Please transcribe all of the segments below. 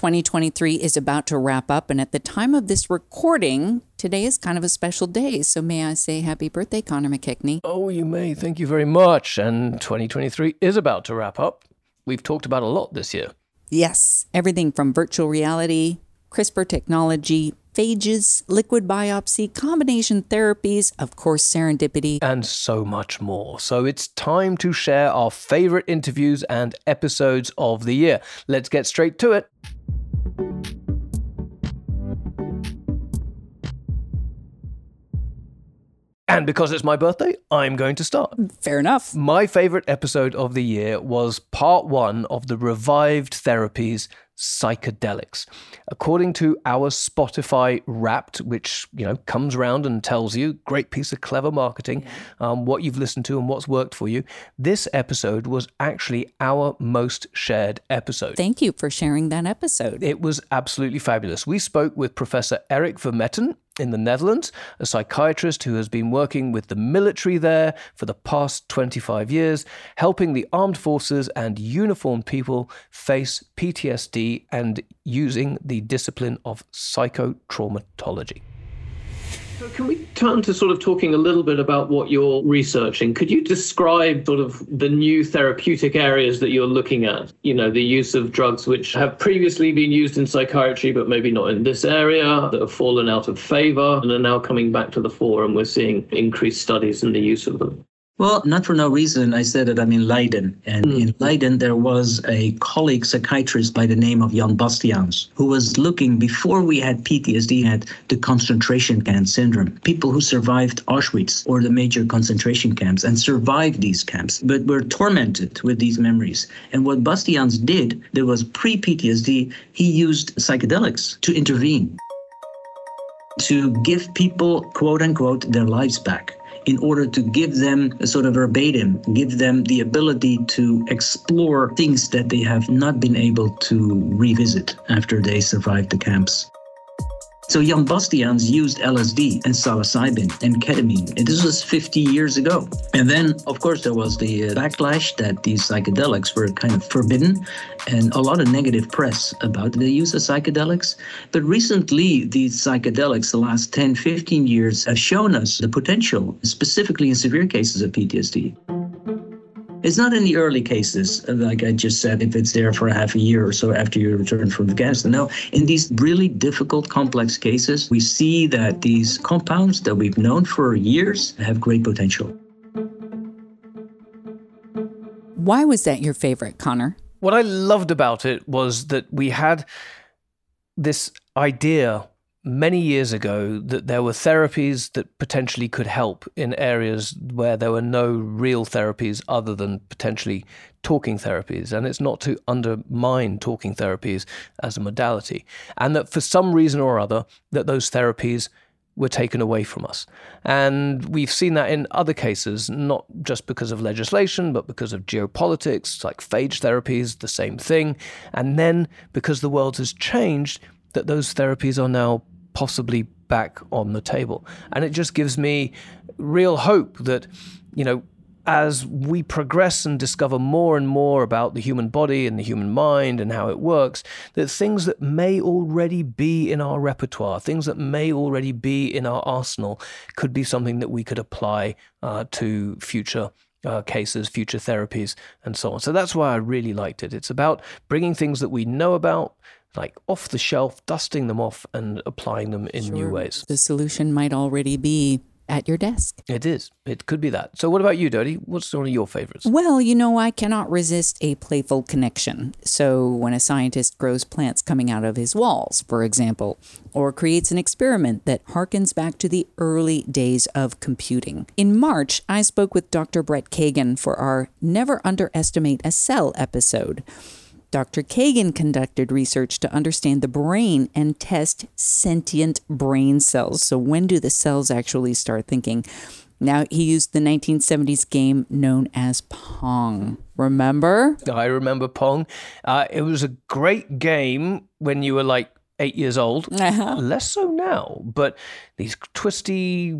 2023 is about to wrap up, and at the time of this recording, today is kind of a special day. So, may I say happy birthday, Conor McKechnie? Oh, you may. Thank you very much. And 2023 is about to wrap up. We've talked about a lot this year. Yes, everything from virtual reality, CRISPR technology, phages, liquid biopsy, combination therapies, of course, serendipity, and so much more. So it's time to share our favorite interviews and episodes of the year. Let's get straight to it. And because it's my birthday, I'm going to start. Fair enough. My favorite episode of the year was part one of the revived therapies psychedelics. According to our Spotify Wrapped, which you know comes around and tells you, great piece of clever marketing, um, what you've listened to and what's worked for you. This episode was actually our most shared episode. Thank you for sharing that episode. It was absolutely fabulous. We spoke with Professor Eric Vermetten in the Netherlands, a psychiatrist who has been working with the military there for the past 25 years, helping the armed forces and uniformed people face PTSD and using the discipline of psychotraumatology. Can we turn to sort of talking a little bit about what you're researching? Could you describe sort of the new therapeutic areas that you're looking at? You know, the use of drugs which have previously been used in psychiatry, but maybe not in this area, that have fallen out of favor and are now coming back to the fore, and we're seeing increased studies in the use of them. Well, not for no reason. I said that I'm in Leiden. And mm. in Leiden, there was a colleague psychiatrist by the name of Jan Bastiaans, who was looking before we had PTSD at the concentration camp syndrome. People who survived Auschwitz or the major concentration camps and survived these camps, but were tormented with these memories. And what Bastiaans did, there was pre PTSD, he used psychedelics to intervene, to give people, quote unquote, their lives back in order to give them a sort of verbatim, give them the ability to explore things that they have not been able to revisit after they survived the camps. So Jan Bastiaans used LSD and psilocybin and ketamine. And this was 50 years ago. And then, of course, there was the uh, backlash that these psychedelics were kind of forbidden and a lot of negative press about the use of psychedelics. But recently, these psychedelics, the last 10, 15 years, have shown us the potential, specifically in severe cases of PTSD. It's not in the early cases, like I just said, if it's there for a half a year or so after you return from Afghanistan. No, in these really difficult, complex cases, we see that these compounds that we've known for years have great potential. Why was that your favorite, Conor? What I loved about it was that we had this idea many years ago that there were therapies that potentially could help in areas where there were no real therapies other than potentially talking therapies. And it's not to undermine talking therapies as a modality. And that for some reason or other, that those therapies were taken away from us. And we've seen that in other cases, not just because of legislation, but because of geopolitics, like phage therapies, the same thing. And then because the world has changed, that those therapies are now possibly back on the table. And it just gives me real hope that, you know, as we progress and discover more and more about the human body and the human mind and how it works, that things that may already be in our repertoire, things that may already be in our arsenal, could be something that we could apply uh, to future. Uh, cases, future therapies, and so on. So that's why I really liked it. It's about bringing things that we know about, like off the shelf, dusting them off and applying them in sure. new ways. The solution might already be at your desk. It is. It could be that. So, what about you, Dodi? What's one of your favorites? Well, you know, I cannot resist a playful connection. So, when a scientist grows plants coming out of his walls, for example, or creates an experiment that harkens back to the early days of computing. In March, I spoke with Dr. Brett Kagan for our Never Underestimate a Cell episode. Dr. Kagan conducted research to understand the brain and test sentient brain cells. So, when do the cells actually start thinking? Now, he used the 1970s game known as Pong. Remember? I remember Pong. Uh, it was a great game when you were like eight years old. Uh-huh. Less so now, but these twisty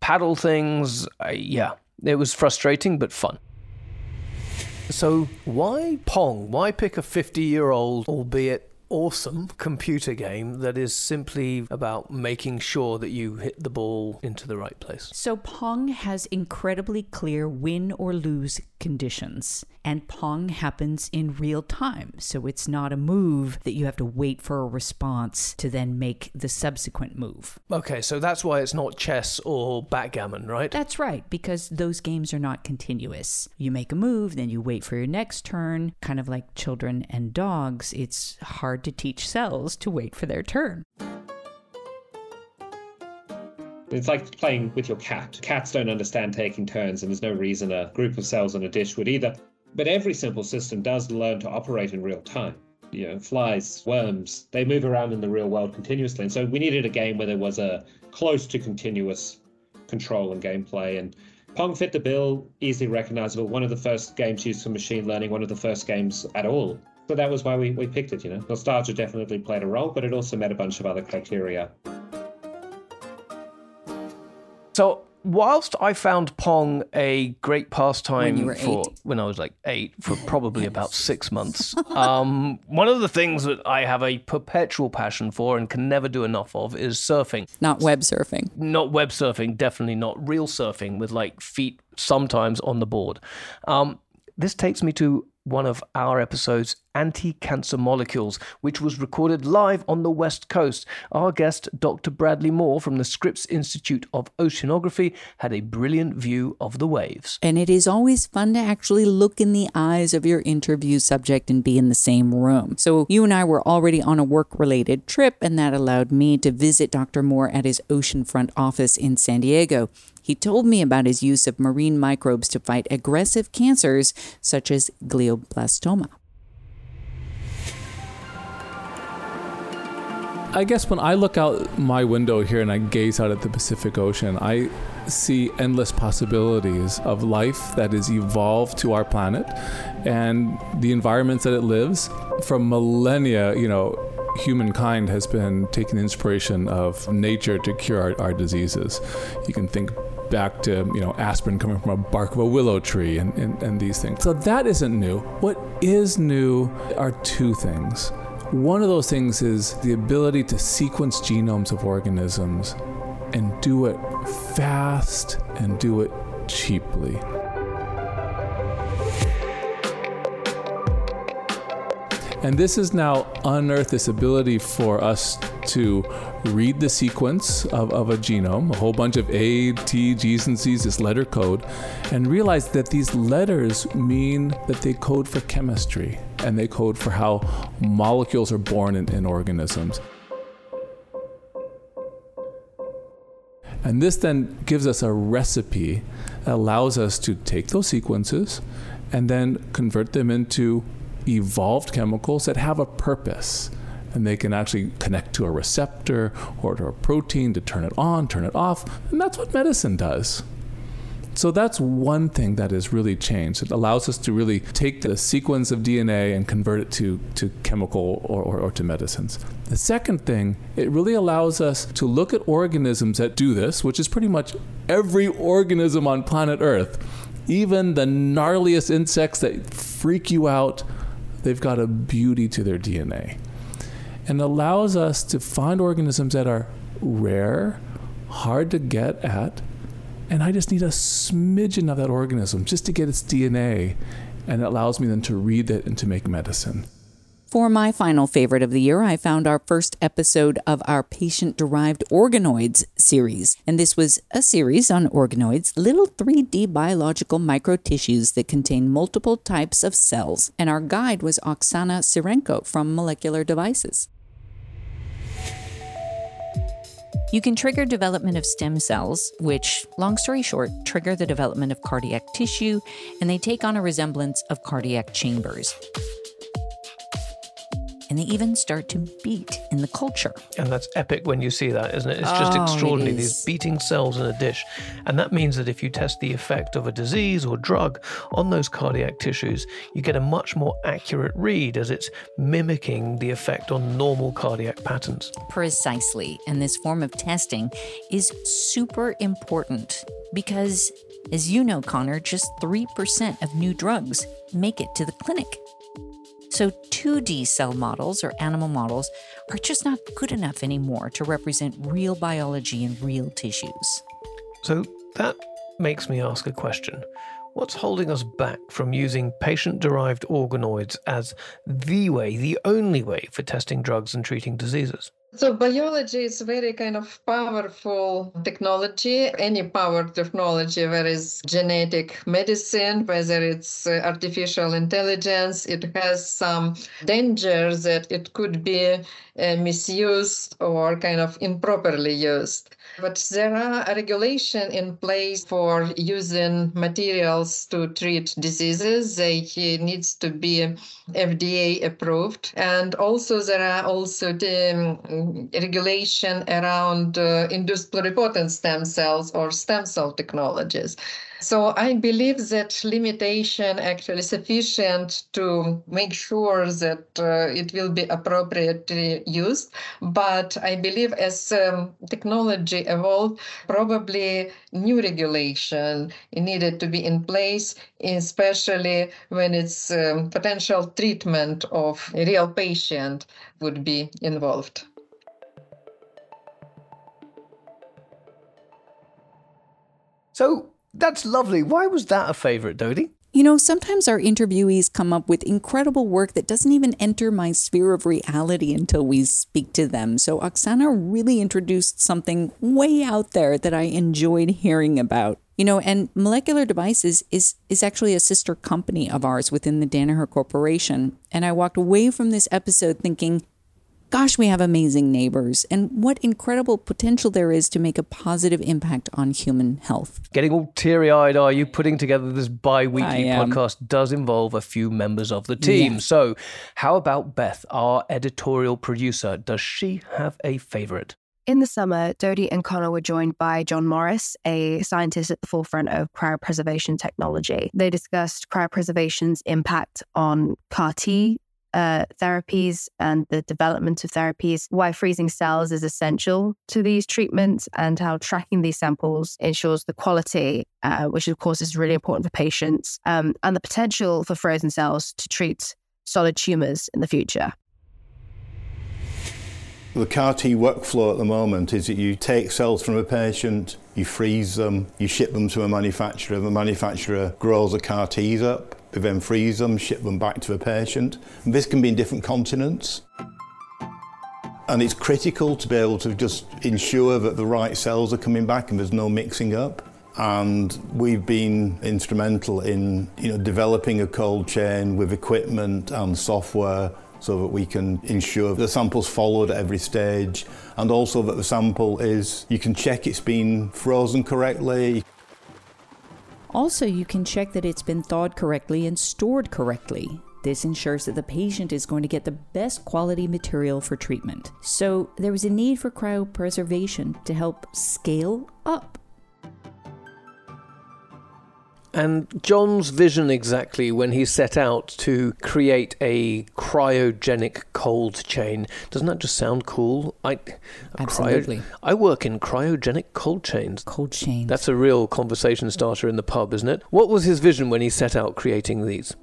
paddle things, uh, yeah, it was frustrating but fun. So, why Pong? Why pick a 50 year old, albeit awesome computer game that is simply about making sure that you hit the ball into the right place. So Pong has incredibly clear win or lose conditions, and Pong happens in real time. So it's not a move that you have to wait for a response to then make the subsequent move. Okay, so that's why it's not chess or backgammon, right? That's right, because those games are not continuous. You make a move, then you wait for your next turn, kind of like children and dogs. It's hard to teach cells to wait for their turn. It's like playing with your cat. Cats don't understand taking turns, and there's no reason a group of cells on a dish would either. But every simple system does learn to operate in real time. You know, flies, worms, they move around in the real world continuously. And so we needed a game where there was a close to continuous control and gameplay. And Pong fit the bill, easily recognizable. One of the first games used for machine learning, one of the first games at all. So that was why we, we picked it, you know. Nostalgia definitely played a role, but it also met a bunch of other criteria. So, whilst I found Pong a great pastime When for eight. when I was like eight for probably about six months, um, one of the things that I have a perpetual passion for and can never do enough of is surfing. Not web surfing. Not web surfing, definitely not real surfing with like feet sometimes on the board. Um, this takes me to one of our episodes, Anti Cancer Molecules, which was recorded live on the West Coast. Our guest, Dr. Bradley Moore from the Scripps Institute of Oceanography, had a brilliant view of the waves. And it is always fun to actually look in the eyes of your interview subject and be in the same room. So you and I were already on a work related trip, and that allowed me to visit Dr. Moore at his oceanfront office in San Diego. He told me about his use of marine microbes to fight aggressive cancers such as glioblastoma. I guess when I look out my window here and I gaze out at the Pacific Ocean, I see endless possibilities of life that is evolved to our planet and the environments that it lives. For millennia, you know, humankind has been taking inspiration of nature to cure our, our diseases. You can think back to you know aspirin coming from a bark of a willow tree and, and, and these things. So that isn't new. What is new are two things. One of those things is the ability to sequence genomes of organisms and do it fast and do it cheaply. And this has now unearthed this ability for us to read the sequence of, of a genome, a whole bunch of A, T, G's, and C's, this letter code, and realize that these letters mean that they code for chemistry and they code for how molecules are born in, in organisms. And this then gives us a recipe that allows us to take those sequences and then convert them into evolved chemicals that have a purpose. And they can actually connect to a receptor or to a protein to turn it on, turn it off. And that's what medicine does. So that's one thing that has really changed. It allows us to really take the sequence of DNA and convert it to, to chemical or, or, or to medicines. The second thing, it really allows us to look at organisms that do this, which is pretty much every organism on planet Earth. Even the gnarliest insects that freak you out, they've got a beauty to their DNA. And allows us to find organisms that are rare, hard to get at, and I just need a smidgen of that organism just to get its DNA, and it allows me then to read it and to make medicine. For my final favorite of the year, I found our first episode of our patient derived organoids series. And this was a series on organoids, little 3D biological microtissues that contain multiple types of cells. And our guide was Oksana Sirenko from Molecular Devices. You can trigger development of stem cells, which, long story short, trigger the development of cardiac tissue, and they take on a resemblance of cardiac chambers. And they even start to beat in the culture. And that's epic when you see that, isn't it? It's just Oh, extraordinary. is. These beating cells in a dish. And that means that if you test the effect of a disease or drug on those cardiac tissues, you get a much more accurate read as it's mimicking the effect on normal cardiac patterns. Precisely. And this form of testing is super important because, as you know, Conor, just 3% of new drugs make it to the clinic. So 2D cell models or animal models are just not good enough anymore to represent real biology in real tissues. So that makes me ask a question. What's holding us back from using patient derived organoids as the way, the only way for testing drugs and treating diseases? So biology is very kind of powerful technology. Any power technology, whether it's genetic medicine, whether it's uh, artificial intelligence, it has some dangers that it could be uh, misused or kind of improperly used. But there are a regulation in place for using materials to treat diseases. They needs to be FDA approved, and also there are also the um, regulation around uh, induced pluripotent stem cells or stem cell technologies. So I believe that limitation actually sufficient to make sure that uh, it will be appropriately used. But I believe as um, technology evolved, probably new regulation needed to be in place, especially when it's um, potential treatment of real patient would be involved. So that's lovely. Why was that a favorite, Dodi? You know, sometimes our interviewees come up with incredible work that doesn't even enter my sphere of reality until we speak to them. So Oksana really introduced something way out there that I enjoyed hearing about. You know, and Molecular Devices is is actually a sister company of ours within the Danaher Corporation. And I walked away from this episode thinking, Gosh, we have amazing neighbors, and what incredible potential there is to make a positive impact on human health. Getting all teary eyed, are you? Putting together this bi weekly podcast does involve a few members of the team. Yeah. So, how about Beth, our editorial producer? Does she have a favorite? In the summer, Dodi and Conor were joined by John Morris, a scientist at the forefront of cryopreservation technology. They discussed cryopreservation's impact on CAR T uh, therapies and the development of therapies, why freezing cells is essential to these treatments, and how tracking these samples ensures the quality, uh, which of course is really important for patients, um, and the potential for frozen cells to treat solid tumors in the future. The CAR T workflow at the moment is that you take cells from a patient, you freeze them, you ship them to a manufacturer, the manufacturer grows the CAR Ts up, we then freeze them, ship them back to the patient. And this can be in different continents. And it's critical to be able to just ensure that the right cells are coming back and there's no mixing up. And we've been instrumental in you know, developing a cold chain with equipment and software so that we can ensure the sample's followed at every stage and also that the sample is, you can check it's been frozen correctly. Also, you can check that it's been thawed correctly and stored correctly. This ensures that the patient is going to get the best quality material for treatment. So, there was a need for cryopreservation to help scale up and John's vision exactly when he set out to create a cryogenic cold chain, doesn't that just sound cool? I Absolutely. Cryo, I work in cryogenic cold chains. Cold chains. That's a real conversation starter in the pub, isn't it? What was his vision when he set out creating these?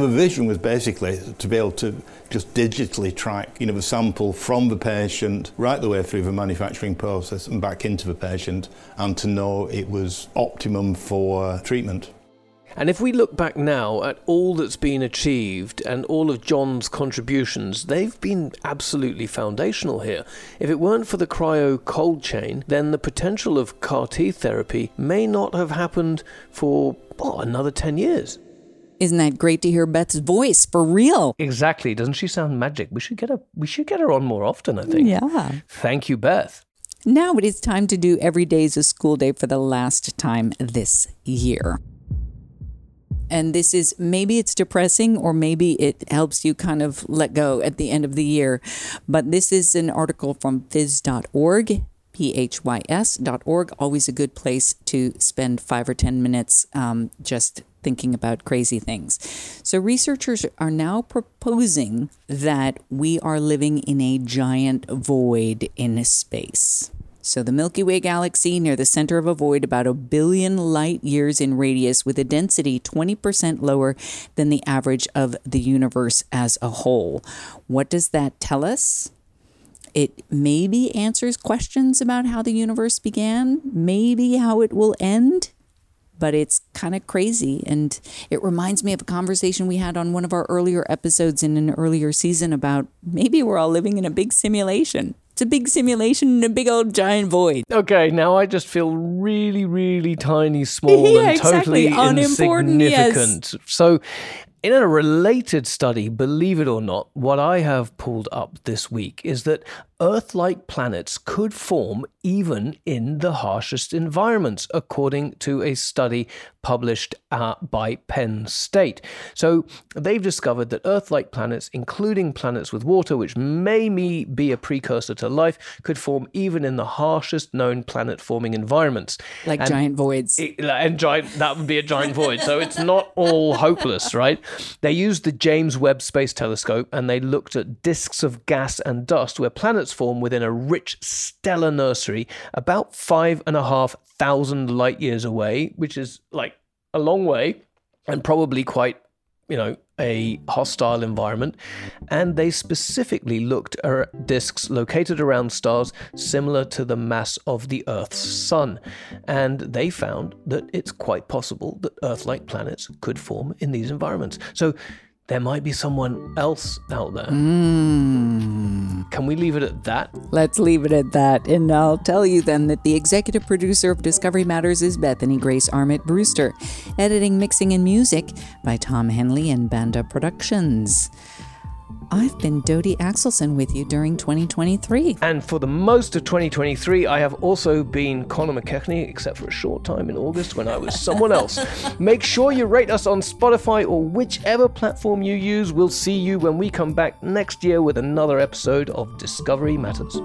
The vision was basically to be able to just digitally track, you know, the sample from the patient right the way through the manufacturing process and back into the patient, and to know it was optimum for treatment. And if we look back now at all that's been achieved and all of John's contributions, they've been absolutely foundational here. If it weren't for the cryo cold chain, then the potential of CAR T therapy may not have happened for oh, another 10 years. Isn't that great to hear Beth's voice for real? Exactly. Doesn't she sound magic? We should get her we should get her on more often, I think. Yeah. Thank you, Beth. Now it is time to do every day is a school day for the last time this year. And this is maybe it's depressing or maybe it helps you kind of let go at the end of the year. But this is an article from phys.org phys.org. Always a good place to spend five or 10 minutes um, just thinking about crazy things. So, researchers are now proposing that we are living in a giant void in space. So, the Milky Way galaxy near the center of a void about a billion light years in radius with a density 20% lower than the average of the universe as a whole. What does that tell us? It maybe answers questions about how the universe began, maybe how it will end, but it's kind of crazy. And it reminds me of a conversation we had on one of our earlier episodes in an earlier season about maybe we're all living in a big simulation. It's a big simulation in a big old giant void. Okay, now I just feel really, really tiny, small, Yeah, and totally exactly. Unimportant, yes. insignificant. So, in a related study, believe it or not, what I have pulled up this week is that Earth like planets could form even in the harshest environments, according to a study published uh, by Penn State. So they've discovered that Earth like planets, including planets with water, which may be a precursor to life, could form even in the harshest known planet forming environments. Like And- giant voids. it- and giant that would be a giant void so it's not all hopeless right they used the james webb space telescope and they looked at disks of gas and dust where planets form within a rich stellar nursery about five and a half thousand light years away which is like a long way and probably quite you know a hostile environment. And they specifically looked at disks located around stars similar to the mass of the earth's sun. And they found that it's quite possible that earth-like planets could form in these environments. So there might be someone else out there hmm. can we leave it at that Let's leave it at that. And I'll tell you then that the executive producer of Discovery Matters is Bethany Grace Armit Brewster. Editing, mixing, and music by Tom Henley and Banda Productions. I've been Dodi Axelson with you during 2023. And for the most of 2023, I have also been Conor McKechnie, except for a short time in August when I was someone else. Make sure you rate us on Spotify or whichever platform you use. We'll see you when we come back next year with another episode of Discovery Matters.